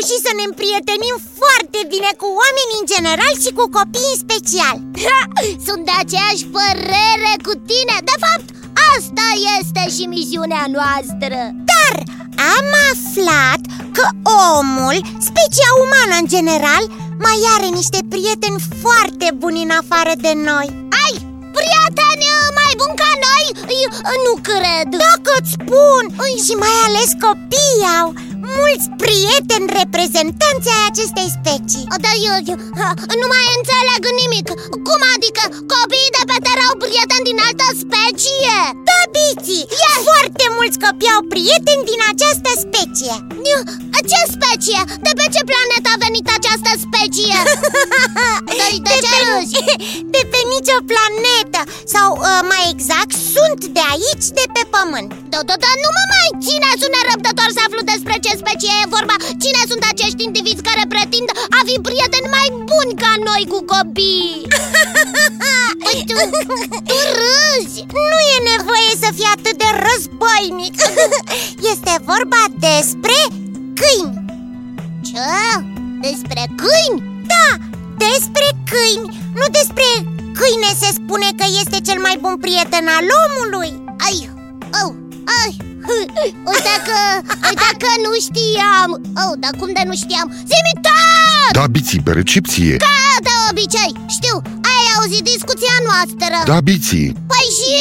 reușit să ne împrietenim foarte bine cu oamenii în general și cu copii în special. Sunt de aceeași părere cu tine. De fapt, asta este și misiunea noastră. Dar am aflat că omul, specia umană în general, mai are niște prieteni foarte buni în afară de noi. Ai prieteni mai buni ca noi? Nu cred. Dacă îți spun, și mai ales copiii au mulți prieteni reprezentanți ai acestei specii Da, eu, eu nu mai înțeleg nimic Cum adică copiii de pe Terra au prieteni din altă specie? Da, Bici, yeah. foarte mulți copii au prieteni din această specie Ce specie? De pe ce planetă a venit această specie? de, de, de ce pe, De pe nicio planetă Sau uh, mai exact, sunt de aici, de pe pământ Da, da, da, nu mă mai ține, sunt nerăbdător să aflu despre ce specie e vorba. Cine sunt acești indivizi care pretind a fi prieteni mai buni ca noi cu copii? Păi tu, tu râzi. Nu e nevoie să fii atât de războinic. Este vorba despre câini. Ce? Despre câini? Da, despre câini. Nu despre câine se spune că este cel mai bun prieten al omului. Ai, oh, ai Uite că, uite că nu știam. Oh, dar cum de nu știam? Zi-mi tot! Da, Biții, pe recepție. Ca de obicei, știu, ai auzit discuția noastră. Da, Biții. Păi și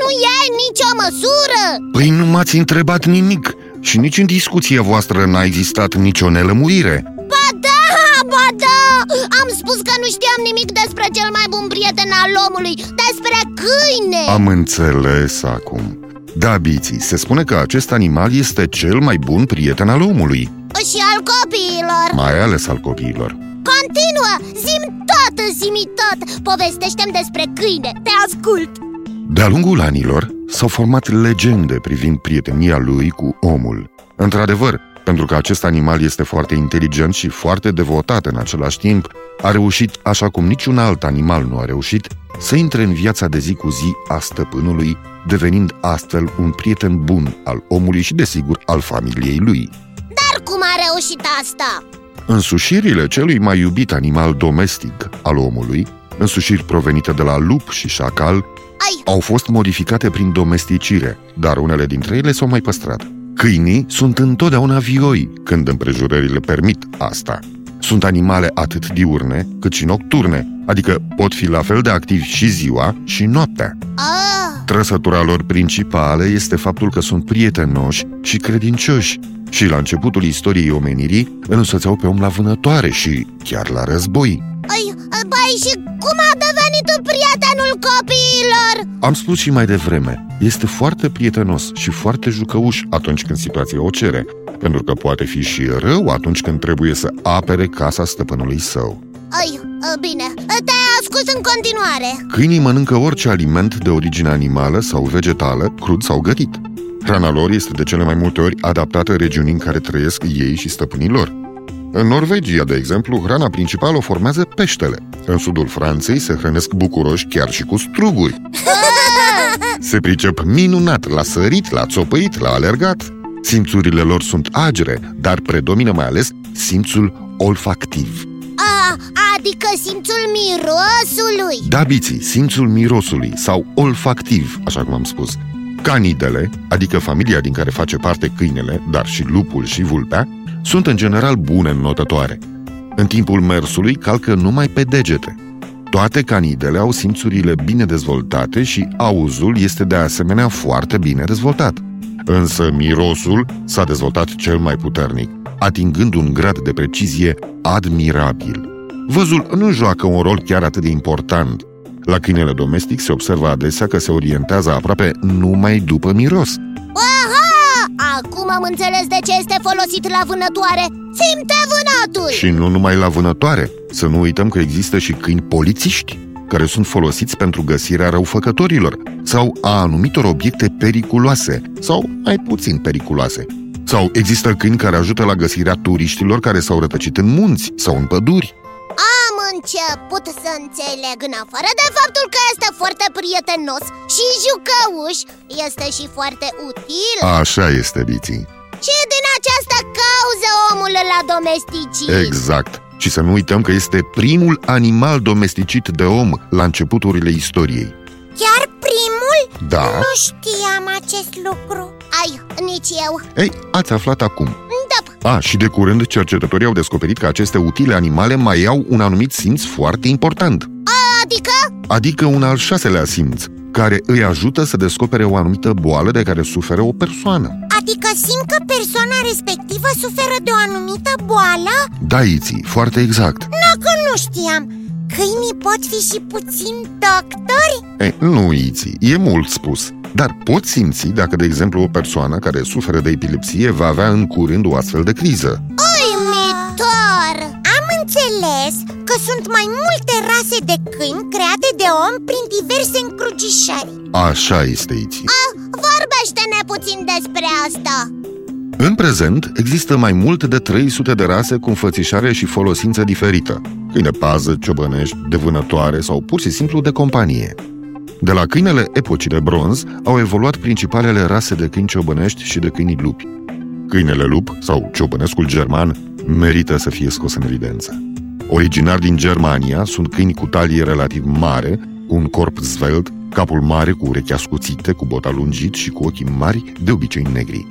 nu e nicio măsură. Păi nu m-ați întrebat nimic și nici în discuția voastră n-a existat nicio nelămurire Ba da, ba da. Am spus că nu știam nimic despre cel mai bun prieten al omului Despre câine. Am înțeles acum da, Biții, se spune că acest animal este cel mai bun prieten al omului. Și al copiilor. Mai ales al copiilor. Continuă, zim tot, zimi tot. Povestește-mi despre câine, te ascult. De-a lungul anilor s-au format legende privind prietenia lui cu omul. Într-adevăr, pentru că acest animal este foarte inteligent și foarte devotat în același timp, a reușit, așa cum niciun alt animal nu a reușit, să intre în viața de zi cu zi a stăpânului, devenind astfel un prieten bun al omului și, desigur, al familiei lui. Dar cum a reușit asta? Însușirile celui mai iubit animal domestic al omului, însușiri provenite de la lup și șacal, Ai. au fost modificate prin domesticire, dar unele dintre ele s-au mai păstrat. Câinii sunt întotdeauna vioi când împrejurările permit asta. Sunt animale atât diurne cât și nocturne, adică pot fi la fel de activi și ziua și noaptea. Ah. Trăsătura lor principală este faptul că sunt prietenoși și credincioși și la începutul istoriei omenirii îl însoțeau pe om la vânătoare și chiar la război. Ai, bai, și cum a devenit prietenul copiilor? Am spus și mai devreme, este foarte prietenos și foarte jucăuș atunci când situația o cere, pentru că poate fi și rău atunci când trebuie să apere casa stăpânului său. Ai, bine, te ascult în continuare Câinii mănâncă orice aliment de origine animală sau vegetală, crud sau gătit. Hrana lor este de cele mai multe ori adaptată regiunii în care trăiesc ei și stăpânii lor. În Norvegia, de exemplu, hrana principală o formează peștele. În sudul Franței se hrănesc bucuroși chiar și cu struguri. Se pricep minunat la sărit, la țopăit, la alergat. Simțurile lor sunt agere, dar predomină mai ales simțul olfactiv. A, adică simțul mirosului Da, biții, simțul mirosului sau olfactiv, așa cum am spus. Canidele, adică familia din care face parte câinele, dar și lupul și vulpea, sunt în general bune notătoare. În timpul mersului calcă numai pe degete. Toate canidele au simțurile bine dezvoltate și auzul este de asemenea foarte bine dezvoltat. Însă mirosul s-a dezvoltat cel mai puternic, atingând un grad de precizie admirabil. Văzul nu joacă un rol chiar atât de important. La câinele domestic se observă adesea că se orientează aproape numai după miros. Aha! Acum am înțeles de ce este folosit la vânătoare Simte vânatul! Și nu numai la vânătoare. Să nu uităm că există și câini polițiști care sunt folosiți pentru găsirea răufăcătorilor sau a anumitor obiecte periculoase sau mai puțin periculoase. Sau există câini care ajută la găsirea turiștilor care s-au rătăcit în munți sau în păduri. Am început să înțeleg în afară de faptul că este foarte prietenos și jucăuș Este și foarte util Așa este, Biții. Și din primul la domesticit Exact. Și să nu uităm că este primul animal domesticit de om la începuturile istoriei. Chiar primul? Da. Nu știam acest lucru Ai, nici eu Ei, ați aflat acum. Da, A, și de curând cercetătorii au descoperit că aceste utile animale mai au un anumit simț foarte important, adică? adică un al șaselea simț, care îi ajută să descopere o anumită boală de care suferă o persoană. Adică simt că persoana respectivă suferă de o anumită boală? Da, Iții, foarte exact. Dacă nu știam Câinii pot fi și puțin doctori? Ei, nu, Iții, e mult spus. Dar pot simți dacă, de exemplu, o persoană care suferă de epilepsie va avea în curând o astfel de criză. Uimitor Am înțeles că sunt mai multe rase de câini create de om prin diverse încrucișări Așa este, Iții. ah, Vorbește-ne puțin despre asta În prezent, există mai mult de 300 de rase cu înfățișare și folosință diferită. Câini de pază, ciobănești, de vânătoare sau pur și simplu de companie. De la câinele epocii de bronz au evoluat principalele rase de câini ciobănești și de câini lupi. Câinele lup, sau ciobănescul german, merită să fie scos în evidență. Originar din Germania, sunt câini cu talie relativ mare, cu un corp zvelt, capul mare cu urechi ascuțite, cu bota lungit și cu ochii mari, de obicei negri.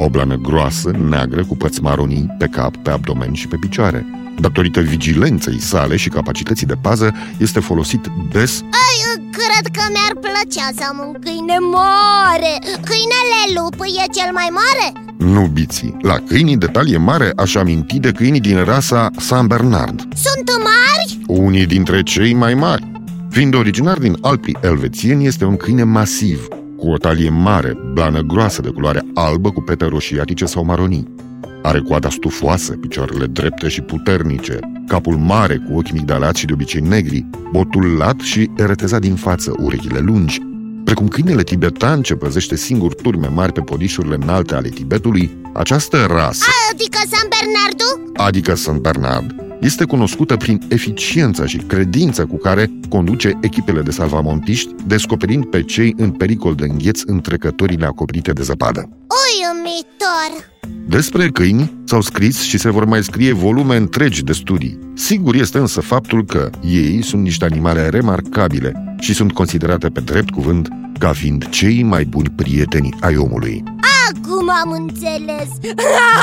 O blană groasă, neagră, cu păți maronii pe cap, pe abdomen și pe picioare. Datorită vigilenței sale și capacității de pază, este folosit des Ai, cred că mi-ar plăcea să am un câine mare Câinele lup e cel mai mare? nu biții. La câinii de talie mare aș aminti de câinii din rasa San Bernard, Sunt mari? unii dintre cei mai mari. Fiind originar din Alpii elvețieni, este un câine masiv, cu o talie mare, blană groasă de culoare albă cu pete roșiatice sau maronii. Are coada stufoasă, picioarele drepte și puternice, capul mare cu ochi migdalați și de obicei negri, botul lat și eretezat din față, urechile lungi. Precum câinele tibetan ce păzește singur turme mari pe podișurile înalte ale Tibetului, această rasă, Adică San Bernardu? adică Saint Bernard, este cunoscută prin eficiența și credința cu care conduce echipele de salvamontiști, descoperind pe cei în pericol de îngheț în trecătorile acoperite de zăpadă. Uimitor Despre câini s-au scris și se vor mai scrie volume întregi de studii. Sigur este însă faptul că ei sunt niște animale remarcabile și sunt considerate pe drept cuvânt ca fiind cei mai buni prieteni ai omului. Acum am înțeles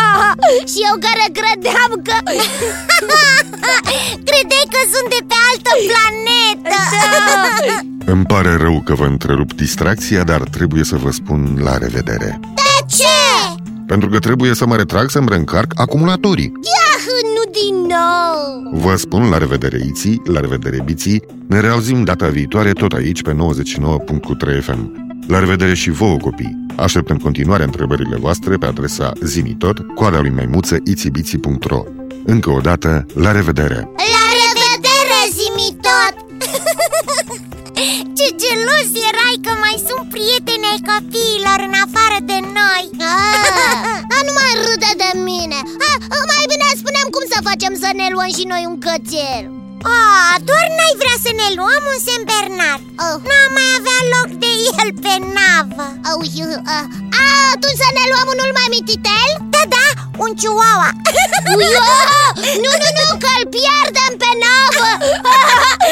Și eu care credeam că... Credeai că sunt de pe altă planetă Da. Îmi pare rău că vă întrerup distracția, dar trebuie să vă spun la revedere. De ce? Pentru că trebuie să mă retrag să-mi reîncarc acumulatorii. Ah, nu din nou Vă spun la revedere Iții, la revedere Biții, ne reauzim data viitoare tot aici pe 99.3 FM. La revedere și vouă copii! Aștept în continuare întrebările voastre pe adresa zimitot, coada lui maimuță itibiții.ro Încă o dată, la revedere! La revedere, zimi tot! Ce gelos erai că mai sunt prieteni ai copiilor în afară de noi ah, Dar nu mai râde de mine ah, Mai bine spunem cum să facem să ne luăm și noi un cățel Oh, doar n-ai vrea să ne luăm un semn Bernard oh. N-am mai avea loc de el pe navă oh, uh, uh. Ah. A, ah, atunci să ne luăm unul mai mititel? Da, da, un chihuahua oh, Nu, nu, nu, că-l pierdem pe navă